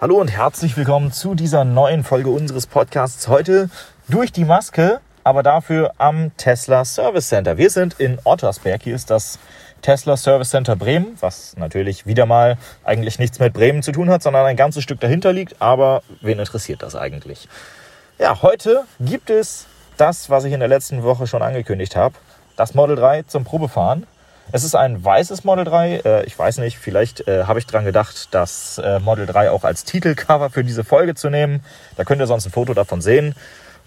Hallo und herzlich willkommen zu dieser neuen Folge unseres Podcasts. Heute durch die Maske, aber dafür am Tesla Service Center. Wir sind in Ottersberg. Hier ist das Tesla Service Center Bremen, was natürlich wieder mal eigentlich nichts mit Bremen zu tun hat, sondern ein ganzes Stück dahinter liegt. Aber wen interessiert das eigentlich? Ja, heute gibt es das, was ich in der letzten Woche schon angekündigt habe. Das Model 3 zum Probefahren. Es ist ein weißes Model 3. Äh, ich weiß nicht, vielleicht äh, habe ich dran gedacht, das äh, Model 3 auch als Titelcover für diese Folge zu nehmen. Da könnt ihr sonst ein Foto davon sehen.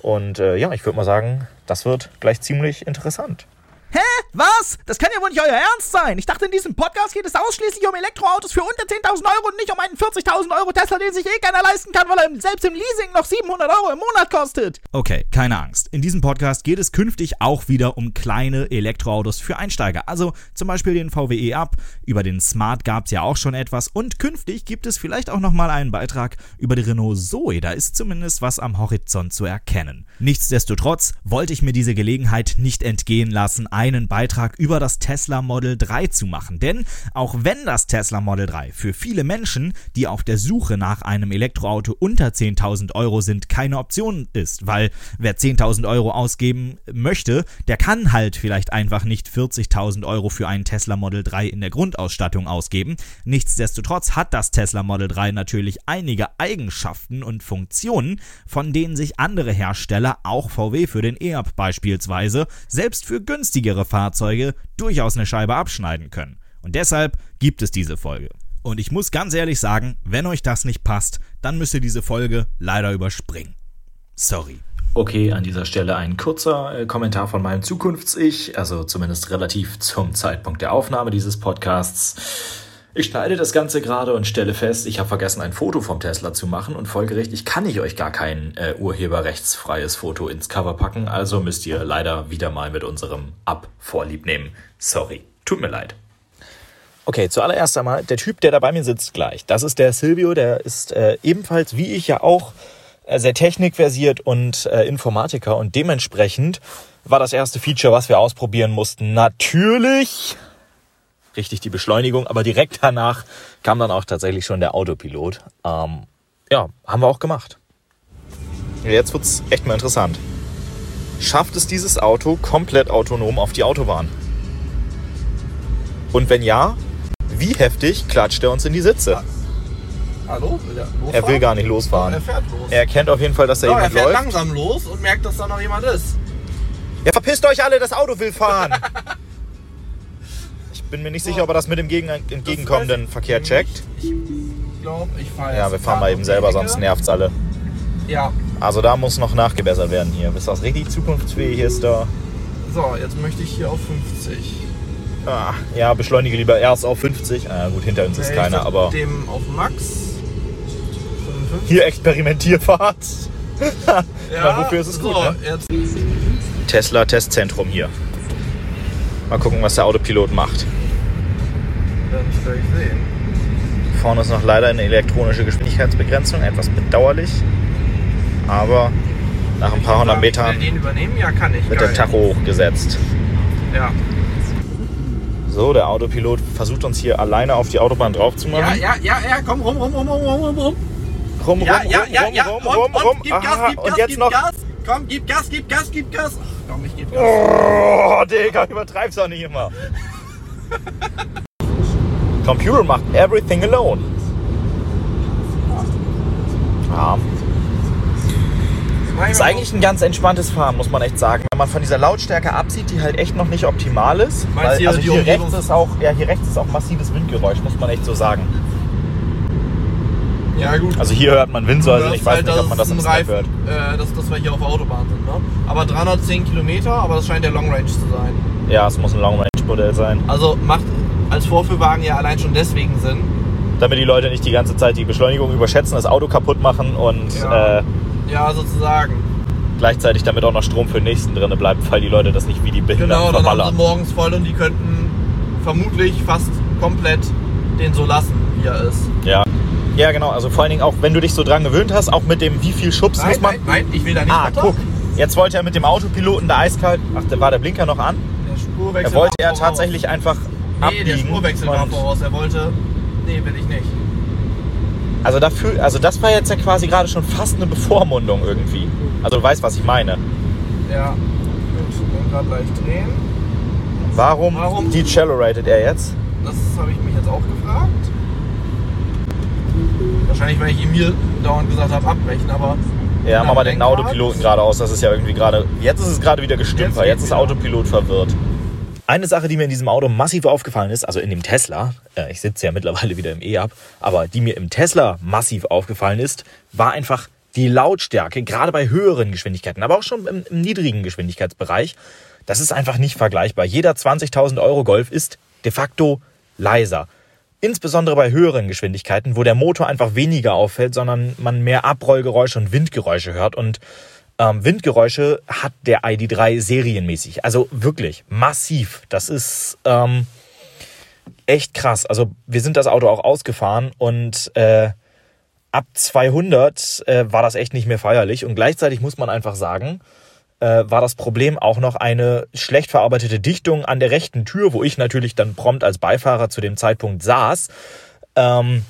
Und ja, ich würde mal sagen, das wird gleich ziemlich interessant. Hä? Was? Das kann ja wohl nicht euer Ernst sein. Ich dachte, in diesem Podcast geht es ausschließlich um Elektroautos für unter 10.000 Euro und nicht um einen 40.000 Euro Tesla, den sich eh keiner leisten kann, weil er selbst im Leasing noch 700 Euro im Monat kostet. Okay, keine Angst. In diesem Podcast geht es künftig auch wieder um kleine Elektroautos für Einsteiger. Also zum Beispiel den VW E-Up. Über den Smart gab es ja auch schon etwas. Und künftig gibt es vielleicht auch nochmal einen Beitrag über die Renault Zoe. Da ist zumindest was am Horizont zu erkennen. Nichtsdestotrotz wollte ich mir diese Gelegenheit nicht entgehen lassen, einen Beitrag über das Tesla Model 3 zu machen. Denn auch wenn das Tesla Model 3 für viele Menschen, die auf der Suche nach einem Elektroauto unter 10.000 Euro sind, keine Option ist, weil wer 10.000 Euro ausgeben möchte, der kann halt vielleicht einfach nicht 40.000 Euro für einen Tesla Model 3 in der Grundausstattung ausgeben. Nichtsdestotrotz hat das Tesla Model 3 natürlich einige Eigenschaften und Funktionen, von denen sich andere Hersteller, auch VW für den E-Up beispielsweise, selbst für günstigere Fahrzeuge durchaus eine Scheibe abschneiden können. Und deshalb gibt es diese Folge. Und ich muss ganz ehrlich sagen, wenn euch das nicht passt, dann müsst ihr diese Folge leider überspringen. Sorry. Okay, an dieser Stelle ein kurzer äh, Kommentar von meinem Zukunfts-Ich, also zumindest relativ zum Zeitpunkt der Aufnahme dieses Podcasts. Ich schneide das Ganze gerade und stelle fest, ich habe vergessen, ein Foto vom Tesla zu machen und folgerichtig kann ich euch gar kein äh, urheberrechtsfreies Foto ins Cover packen, also müsst ihr leider wieder mal mit unserem Ab vorlieb nehmen. Sorry, tut mir leid. Okay, zuallererst einmal, der Typ, der da bei mir sitzt gleich, das ist der Silvio, der ist äh, ebenfalls wie ich ja auch äh, sehr technikversiert und äh, Informatiker und dementsprechend war das erste Feature, was wir ausprobieren mussten, natürlich richtig die Beschleunigung, aber direkt danach kam dann auch tatsächlich schon der Autopilot. Ähm, ja, haben wir auch gemacht. Jetzt wird es echt mal interessant. Schafft es dieses Auto komplett autonom auf die Autobahn? Und wenn ja, wie heftig klatscht er uns in die Sitze? Hallo? Will er, losfahren? er will gar nicht losfahren. Er fährt los. Er erkennt auf jeden Fall, dass da ja, jemand er fährt läuft. langsam los und merkt, dass da noch jemand ist. Ja, verpisst euch alle, das Auto will fahren. ich bin mir nicht sicher, ob er das mit dem gegen, entgegenkommenden Verkehr checkt. Ich glaube, ich fahre Ja, wir fahren mal eben selber, sonst nervt's alle. Ja. Also da muss noch nachgebessert werden hier. Bis das richtig zukunftsfähig ist, da. So, jetzt möchte ich hier auf 50. Ah, ja, beschleunige lieber erst auf 50. Ah, gut, hinter uns ist Äh, keiner, aber Dem auf Max. 55. hier Experimentierfahrt. Ja, wofür ist es so, gut, ne? Tesla Testzentrum hier. Mal gucken, was der Autopilot macht. Werden ich gleich sehen. Vorne ist noch leider eine elektronische Geschwindigkeitsbegrenzung, etwas bedauerlich. Aber nach ein paar hundert ich Metern? Ja, ich. wird der Tacho hochgesetzt. Ja. So, der Autopilot versucht uns hier alleine auf die Autobahn drauf zu machen. Ja, ja, ja, ja, komm, rum, rum, rum, rum, rum, rum, rum. Rum, rum, Ja, ja, rum, ja, rum, ja, rum, und, rum, und, rum. gib Gas, Aha, gib Gas, und jetzt gib noch. Gas. Komm, gib Gas, gib Gas, gib Gas. Ach, komm, ich geb Gas. Oh, Digga, übertreib's doch nicht immer. Computer macht everything alone. Ja, ist eigentlich ein ganz entspanntes Fahren, muss man echt sagen. Wenn man von dieser Lautstärke absieht, die halt echt noch nicht optimal ist. Weil, also hier rechts ist auch, ja, hier rechts ist auch massives Windgeräusch, muss man echt so sagen. Ja, gut. Also hier hört man Windsäuseln, Das ich weiß halt, nicht, ob man das im Snap Reifen, hört. Äh, dass, dass wir hier auf Autobahn sind. Ne? Aber 310 Kilometer, aber das scheint der Long Range zu sein. Ja, es muss ein Long Range Modell sein. Also macht als Vorführwagen ja allein schon deswegen Sinn. Damit die Leute nicht die ganze Zeit die Beschleunigung überschätzen, das Auto kaputt machen und Ja. äh, Ja, sozusagen. gleichzeitig damit auch noch Strom für den nächsten drin bleibt, weil die Leute das nicht wie die Behinderten Genau, dann haben verballern. sie morgens voll und die könnten vermutlich fast komplett den so lassen, wie er ist. Ja. Ja, genau. Also vor allen Dingen auch, wenn du dich so dran gewöhnt hast, auch mit dem wie viel Schubs muss man. nein, nein, ich will da nicht Ah, runter. guck. Jetzt wollte er mit dem Autopiloten da eiskalt. Ach, da war der Blinker noch an. Der Spurwechsel Da wollte er tatsächlich einfach Nee, abbiegen. der Spurwechsel war und- voraus. Er wollte. Nee, will ich nicht. Also, dafür, also das war jetzt ja quasi gerade schon fast eine Bevormundung irgendwie. Also du weißt, was ich meine. Ja. Gut, dann gerade gleich drehen. Warum, Warum? decelerated er jetzt? Das habe ich mich jetzt auch gefragt. Wahrscheinlich, weil ich ihm mir dauernd gesagt habe, abbrechen, aber. Ja, mach mal den. Autopiloten gerade aus. Das ist ja irgendwie gerade. Jetzt ist es gerade wieder gestümper. Jetzt Jetzt ist wieder. Autopilot verwirrt. Eine Sache, die mir in diesem Auto massiv aufgefallen ist, also in dem Tesla, äh, ich sitze ja mittlerweile wieder im E-Up, aber die mir im Tesla massiv aufgefallen ist, war einfach die Lautstärke, gerade bei höheren Geschwindigkeiten, aber auch schon im, im niedrigen Geschwindigkeitsbereich. Das ist einfach nicht vergleichbar. Jeder 20.000 Euro Golf ist de facto leiser. Insbesondere bei höheren Geschwindigkeiten, wo der Motor einfach weniger auffällt, sondern man mehr Abrollgeräusche und Windgeräusche hört. Und ähm, Windgeräusche hat der ID3 serienmäßig. Also wirklich massiv. Das ist ähm, echt krass. Also wir sind das Auto auch ausgefahren und äh, ab 200 äh, war das echt nicht mehr feierlich. Und gleichzeitig muss man einfach sagen, äh, war das Problem auch noch eine schlecht verarbeitete Dichtung an der rechten Tür, wo ich natürlich dann prompt als Beifahrer zu dem Zeitpunkt saß, ähm,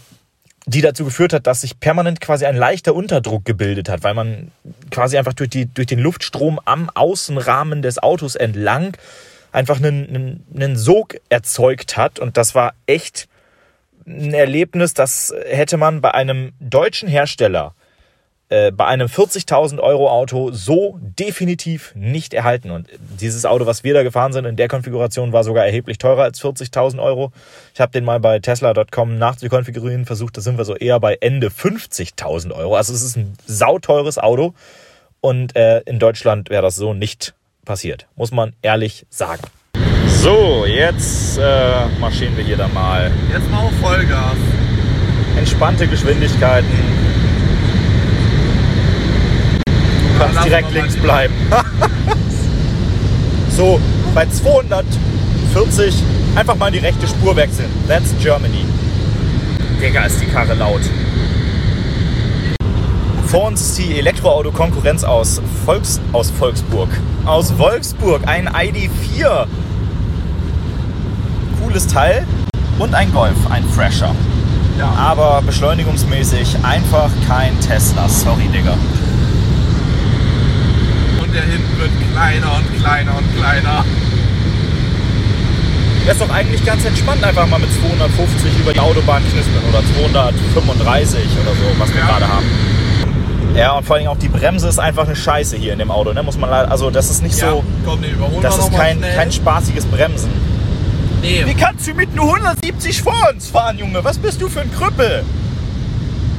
die dazu geführt hat, dass sich permanent quasi ein leichter Unterdruck gebildet hat, weil man quasi einfach durch, die, durch den Luftstrom am Außenrahmen des Autos entlang einfach einen, einen, einen Sog erzeugt hat. Und das war echt ein Erlebnis, das hätte man bei einem deutschen Hersteller bei einem 40.000 Euro Auto so definitiv nicht erhalten. Und dieses Auto, was wir da gefahren sind, in der Konfiguration war sogar erheblich teurer als 40.000 Euro. Ich habe den mal bei Tesla.com nachzukonfigurieren versucht. Da sind wir so eher bei Ende 50.000 Euro. Also es ist ein sauteures Auto. Und äh, in Deutschland wäre das so nicht passiert. Muss man ehrlich sagen. So, jetzt äh, marschieren wir hier dann mal. Jetzt mal auf Vollgas. Entspannte Geschwindigkeiten. Du kannst direkt links bleiben. so, bei 240 einfach mal die rechte Spur wechseln. That's Germany. Digga, ist die Karre laut. Vor uns ist die Elektroauto-Konkurrenz aus, Volks, aus Volksburg. Aus Wolfsburg, ein ID4. Cooles Teil und ein Golf, ein Fresher. Ja. Aber beschleunigungsmäßig einfach kein Tesla. Sorry, Digga. Und der hinten wird kleiner und kleiner und kleiner. Das ist doch eigentlich ganz entspannt, einfach mal mit 250 über die Autobahn knispeln oder 235 oder so, was wir Ja. gerade haben. Ja, und vor allem auch die Bremse ist einfach eine Scheiße hier in dem Auto, ne? Muss man leider, also das ist nicht Ja, so, komm, den das ist kein, schnell. kein spaßiges Bremsen. Nee, Wie kannst du mit nur 170 vor uns fahren, Junge? Was bist du für ein Krüppel?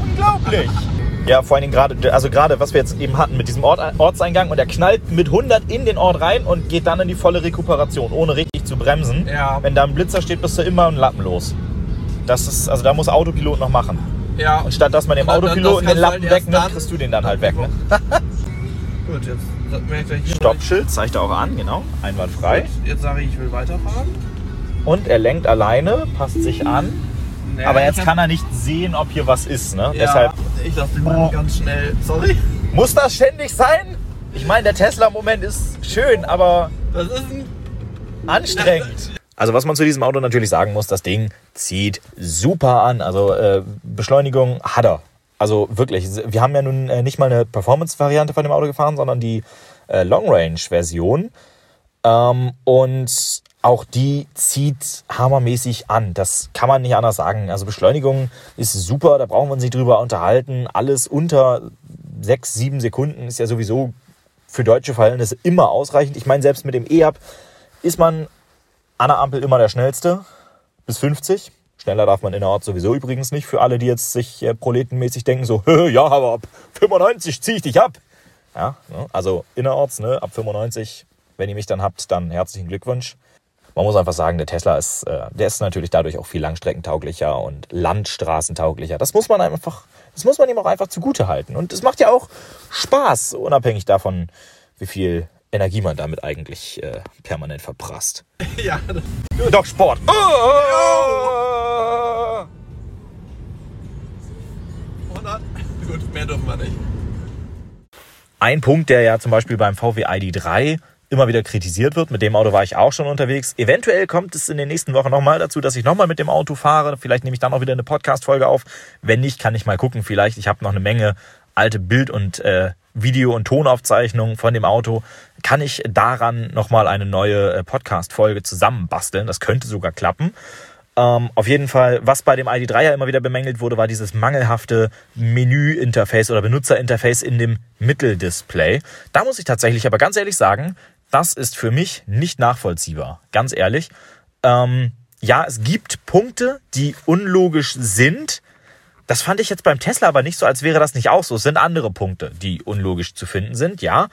Unglaublich. Ja, vor allen Dingen gerade, also gerade was wir jetzt eben hatten mit diesem Ort, Ortseingang und der knallt mit 100 in den Ort rein und geht dann in die volle Rekuperation, ohne richtig zu bremsen. Ja. Wenn da ein Blitzer steht, bist du immer ein Lappen los. Das ist, also da muss Autopilot noch machen. ja. Und statt dass man dem Autopiloten den Lappen halt wegnimmt, kriegst du den dann halt weg. Ne? Gut, jetzt. Stoppschild zeigt er auch an, genau. Einwandfrei. Gut, Jetzt sage ich, ich will weiterfahren. Und er lenkt alleine, passt sich an. Nee, Aber jetzt kann er nicht sehen, ob hier was ist. Ne? Ja, Deshalb ich lasse den mal ganz schnell. Sorry. muss das ständig sein. Ich meine, der Tesla-Moment ist schön, aber Das ist anstrengend. Also was man zu diesem Auto natürlich sagen muss, das Ding zieht super an. Also äh, Beschleunigung hat er. Also wirklich, wir haben ja nun äh, nicht mal eine Performance-Variante von dem Auto gefahren, sondern die äh, Long-Range-Version. Ähm, und auch die zieht hammermäßig an. Das kann man nicht anders sagen. Also Beschleunigung ist super, da brauchen wir uns nicht drüber unterhalten. Alles unter sechs, sieben Sekunden ist ja sowieso für deutsche Verhältnisse immer ausreichend. Ich meine, selbst mit dem E-Up ist man an der Ampel immer der Schnellste. Bis 50. Schneller darf man innerorts sowieso übrigens nicht. Für alle, die jetzt sich äh, proletenmäßig denken, so, ja, aber ab 95 ziehe ich dich ab. Ja, ne? also innerorts, ne, ab 95, wenn ihr mich dann habt, dann herzlichen Glückwunsch. Man muss einfach sagen, der Tesla ist, äh, der ist natürlich dadurch auch viel langstreckentauglicher und landstraßentauglicher. Das muss man einfach, das muss man ihm auch einfach zugute halten. Und es macht ja auch Spaß, unabhängig davon, wie viel Energie man damit eigentlich äh, permanent verprasst. Ja, Doch Sport. Oh! 100. Gut, mehr dürfen wir nicht. Ein Punkt, der ja zum Beispiel beim VW ID3 immer wieder kritisiert wird. Mit dem Auto war ich auch schon unterwegs. Eventuell kommt es in den nächsten Wochen nochmal dazu, dass ich nochmal mit dem Auto fahre. Vielleicht nehme ich dann auch wieder eine Podcast-Folge auf. Wenn nicht, kann ich mal gucken. Vielleicht, ich habe noch eine Menge alte Bild- und äh, Video- und Tonaufzeichnungen von dem Auto. Kann ich daran nochmal eine neue äh, Podcast-Folge zusammenbasteln? Das könnte sogar klappen. Ähm, auf jeden Fall, was bei dem ID3 ja immer wieder bemängelt wurde, war dieses mangelhafte Menü-Interface oder Benutzerinterface in dem Mitteldisplay. Da muss ich tatsächlich aber ganz ehrlich sagen, das ist für mich nicht nachvollziehbar. Ganz ehrlich. Ähm, ja, es gibt Punkte, die unlogisch sind. Das fand ich jetzt beim Tesla aber nicht so, als wäre das nicht auch so. Es sind andere Punkte, die unlogisch zu finden sind, ja.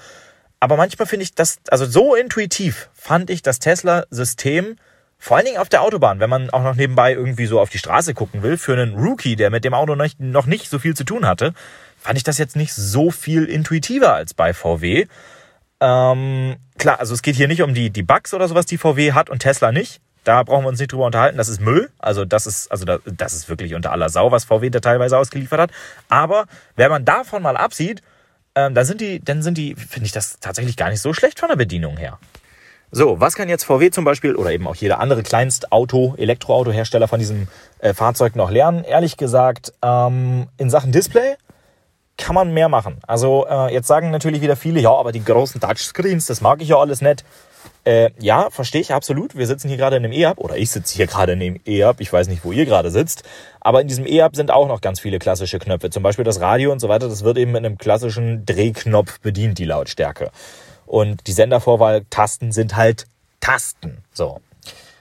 Aber manchmal finde ich das, also so intuitiv fand ich das Tesla-System vor allen Dingen auf der Autobahn, wenn man auch noch nebenbei irgendwie so auf die Straße gucken will, für einen Rookie, der mit dem Auto noch nicht so viel zu tun hatte, fand ich das jetzt nicht so viel intuitiver als bei VW. Ähm, klar, also es geht hier nicht um die, die Bugs oder sowas, die VW hat und Tesla nicht. Da brauchen wir uns nicht drüber unterhalten. Das ist Müll. Also das ist, also das, das ist wirklich unter aller Sau, was VW da teilweise ausgeliefert hat. Aber wenn man davon mal absieht, ähm, dann sind die, dann sind die, finde ich das tatsächlich gar nicht so schlecht von der Bedienung her. So, was kann jetzt VW zum Beispiel oder eben auch jeder andere Kleinstauto, Elektroautohersteller von diesem äh, Fahrzeug noch lernen? Ehrlich gesagt, ähm, in Sachen Display kann man mehr machen. Also äh, jetzt sagen natürlich wieder viele, ja, aber die großen Touchscreens, das mag ich ja alles nicht. Äh, ja, verstehe ich absolut. Wir sitzen hier gerade in einem E-Hub oder ich sitze hier gerade in dem E-Hub. Ich weiß nicht, wo ihr gerade sitzt. Aber in diesem E-Hub sind auch noch ganz viele klassische Knöpfe. Zum Beispiel das Radio und so weiter. Das wird eben mit einem klassischen Drehknopf bedient, die Lautstärke. Und die Sendervorwahltasten sind halt Tasten. So.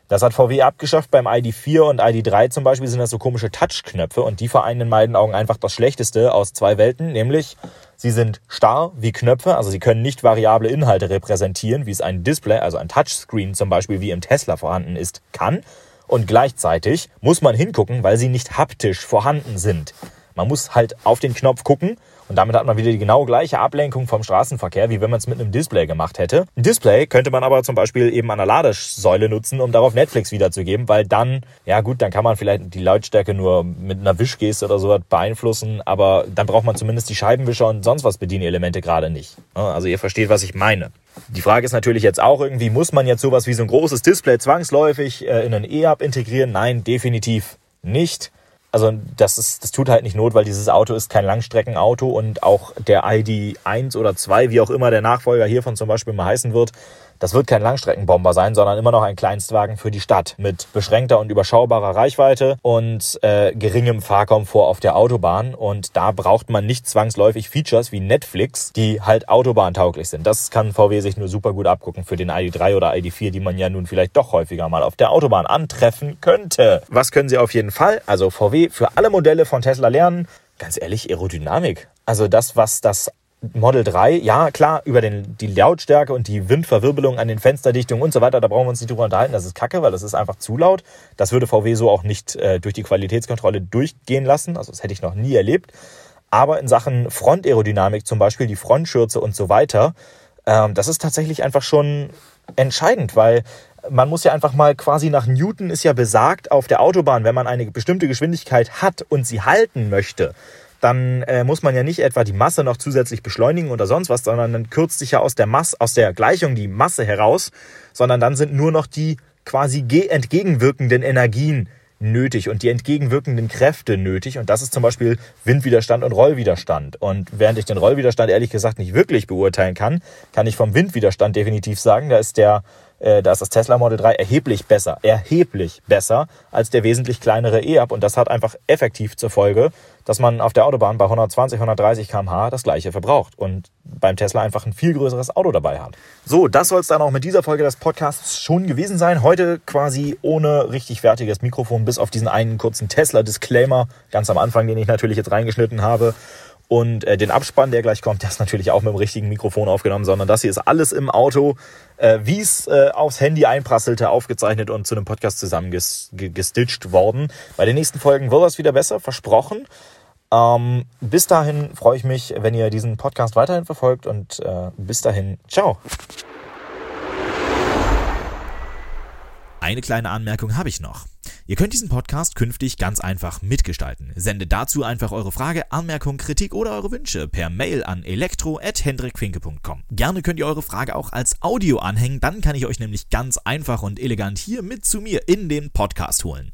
Das hat VW abgeschafft. Beim ID4 und ID3 zum Beispiel sind das so komische Touchknöpfe und die vereinen in meinen Augen einfach das Schlechteste aus zwei Welten, nämlich sie sind starr wie Knöpfe, also sie können nicht variable Inhalte repräsentieren, wie es ein Display, also ein Touchscreen zum Beispiel wie im Tesla vorhanden ist, kann. Und gleichzeitig muss man hingucken, weil sie nicht haptisch vorhanden sind. Man muss halt auf den Knopf gucken und damit hat man wieder die genau gleiche Ablenkung vom Straßenverkehr, wie wenn man es mit einem Display gemacht hätte. Ein Display könnte man aber zum Beispiel eben an der Ladesäule nutzen, um darauf Netflix wiederzugeben, weil dann, ja gut, dann kann man vielleicht die Lautstärke nur mit einer Wischgeste oder so beeinflussen, aber dann braucht man zumindest die Scheibenwischer und sonst was Bedienelemente gerade nicht. Also ihr versteht, was ich meine. Die Frage ist natürlich jetzt auch irgendwie, muss man jetzt sowas wie so ein großes Display zwangsläufig äh, in einen E-Hub integrieren? Nein, definitiv nicht also das ist, das tut halt nicht Not, weil dieses Auto ist kein Langstreckenauto und auch der ID 1 oder 2, wie auch immer der Nachfolger hiervon zum Beispiel mal heißen wird, das wird kein Langstreckenbomber sein, sondern immer noch ein Kleinstwagen für die Stadt mit beschränkter und überschaubarer Reichweite und äh, geringem Fahrkomfort auf der Autobahn. Und da braucht man nicht zwangsläufig Features wie Netflix, die halt autobahntauglich sind. Das kann VW sich nur super gut abgucken für den ID3 oder ID4, die man ja nun vielleicht doch häufiger mal auf der Autobahn antreffen könnte. Was können sie auf jeden Fall? Also VW für alle Modelle von Tesla lernen. Ganz ehrlich, Aerodynamik. Also das, was das Model 3, ja klar, über den, die Lautstärke und die Windverwirbelung an den Fensterdichtungen und so weiter, da brauchen wir uns nicht drüber unterhalten, das ist kacke, weil das ist einfach zu laut. Das würde VW so auch nicht äh, durch die Qualitätskontrolle durchgehen lassen, also das hätte ich noch nie erlebt. Aber in Sachen Frontaerodynamik zum Beispiel, die Frontschürze und so weiter, ähm, das ist tatsächlich einfach schon entscheidend, weil man muss ja einfach mal quasi nach Newton ist ja besagt auf der Autobahn, wenn man eine bestimmte Geschwindigkeit hat und sie halten möchte, dann äh, muss man ja nicht etwa die Masse noch zusätzlich beschleunigen oder sonst was, sondern dann kürzt sich ja aus der Masse, aus der Gleichung die Masse heraus, sondern dann sind nur noch die quasi entgegenwirkenden Energien nötig und die entgegenwirkenden Kräfte nötig. Und das ist zum Beispiel Windwiderstand und Rollwiderstand. Und während ich den Rollwiderstand ehrlich gesagt nicht wirklich beurteilen kann, kann ich vom Windwiderstand definitiv sagen, da ist der äh, da ist das Tesla Model 3 erheblich besser, erheblich besser als der wesentlich kleinere E-Up. Und das hat einfach effektiv zur Folge, dass man auf der Autobahn bei 120, 130 km/h das gleiche verbraucht und beim Tesla einfach ein viel größeres Auto dabei hat. So, das soll es dann auch mit dieser Folge des Podcasts schon gewesen sein. Heute quasi ohne richtig fertiges Mikrofon, bis auf diesen einen kurzen Tesla-Disclaimer ganz am Anfang, den ich natürlich jetzt reingeschnitten habe. Und äh, den Abspann, der gleich kommt, der ist natürlich auch mit dem richtigen Mikrofon aufgenommen, sondern das hier ist alles im Auto, äh, wie es äh, aufs Handy einprasselte, aufgezeichnet und zu einem Podcast zusammengestitcht worden. Bei den nächsten Folgen wird das wieder besser, versprochen. Ähm, bis dahin freue ich mich, wenn ihr diesen Podcast weiterhin verfolgt und äh, bis dahin, ciao. Eine kleine Anmerkung habe ich noch. Ihr könnt diesen Podcast künftig ganz einfach mitgestalten. Sendet dazu einfach eure Frage, Anmerkung, Kritik oder eure Wünsche per Mail an elektro@hendrikfinke.com. Gerne könnt ihr eure Frage auch als Audio anhängen, dann kann ich euch nämlich ganz einfach und elegant hier mit zu mir in den Podcast holen.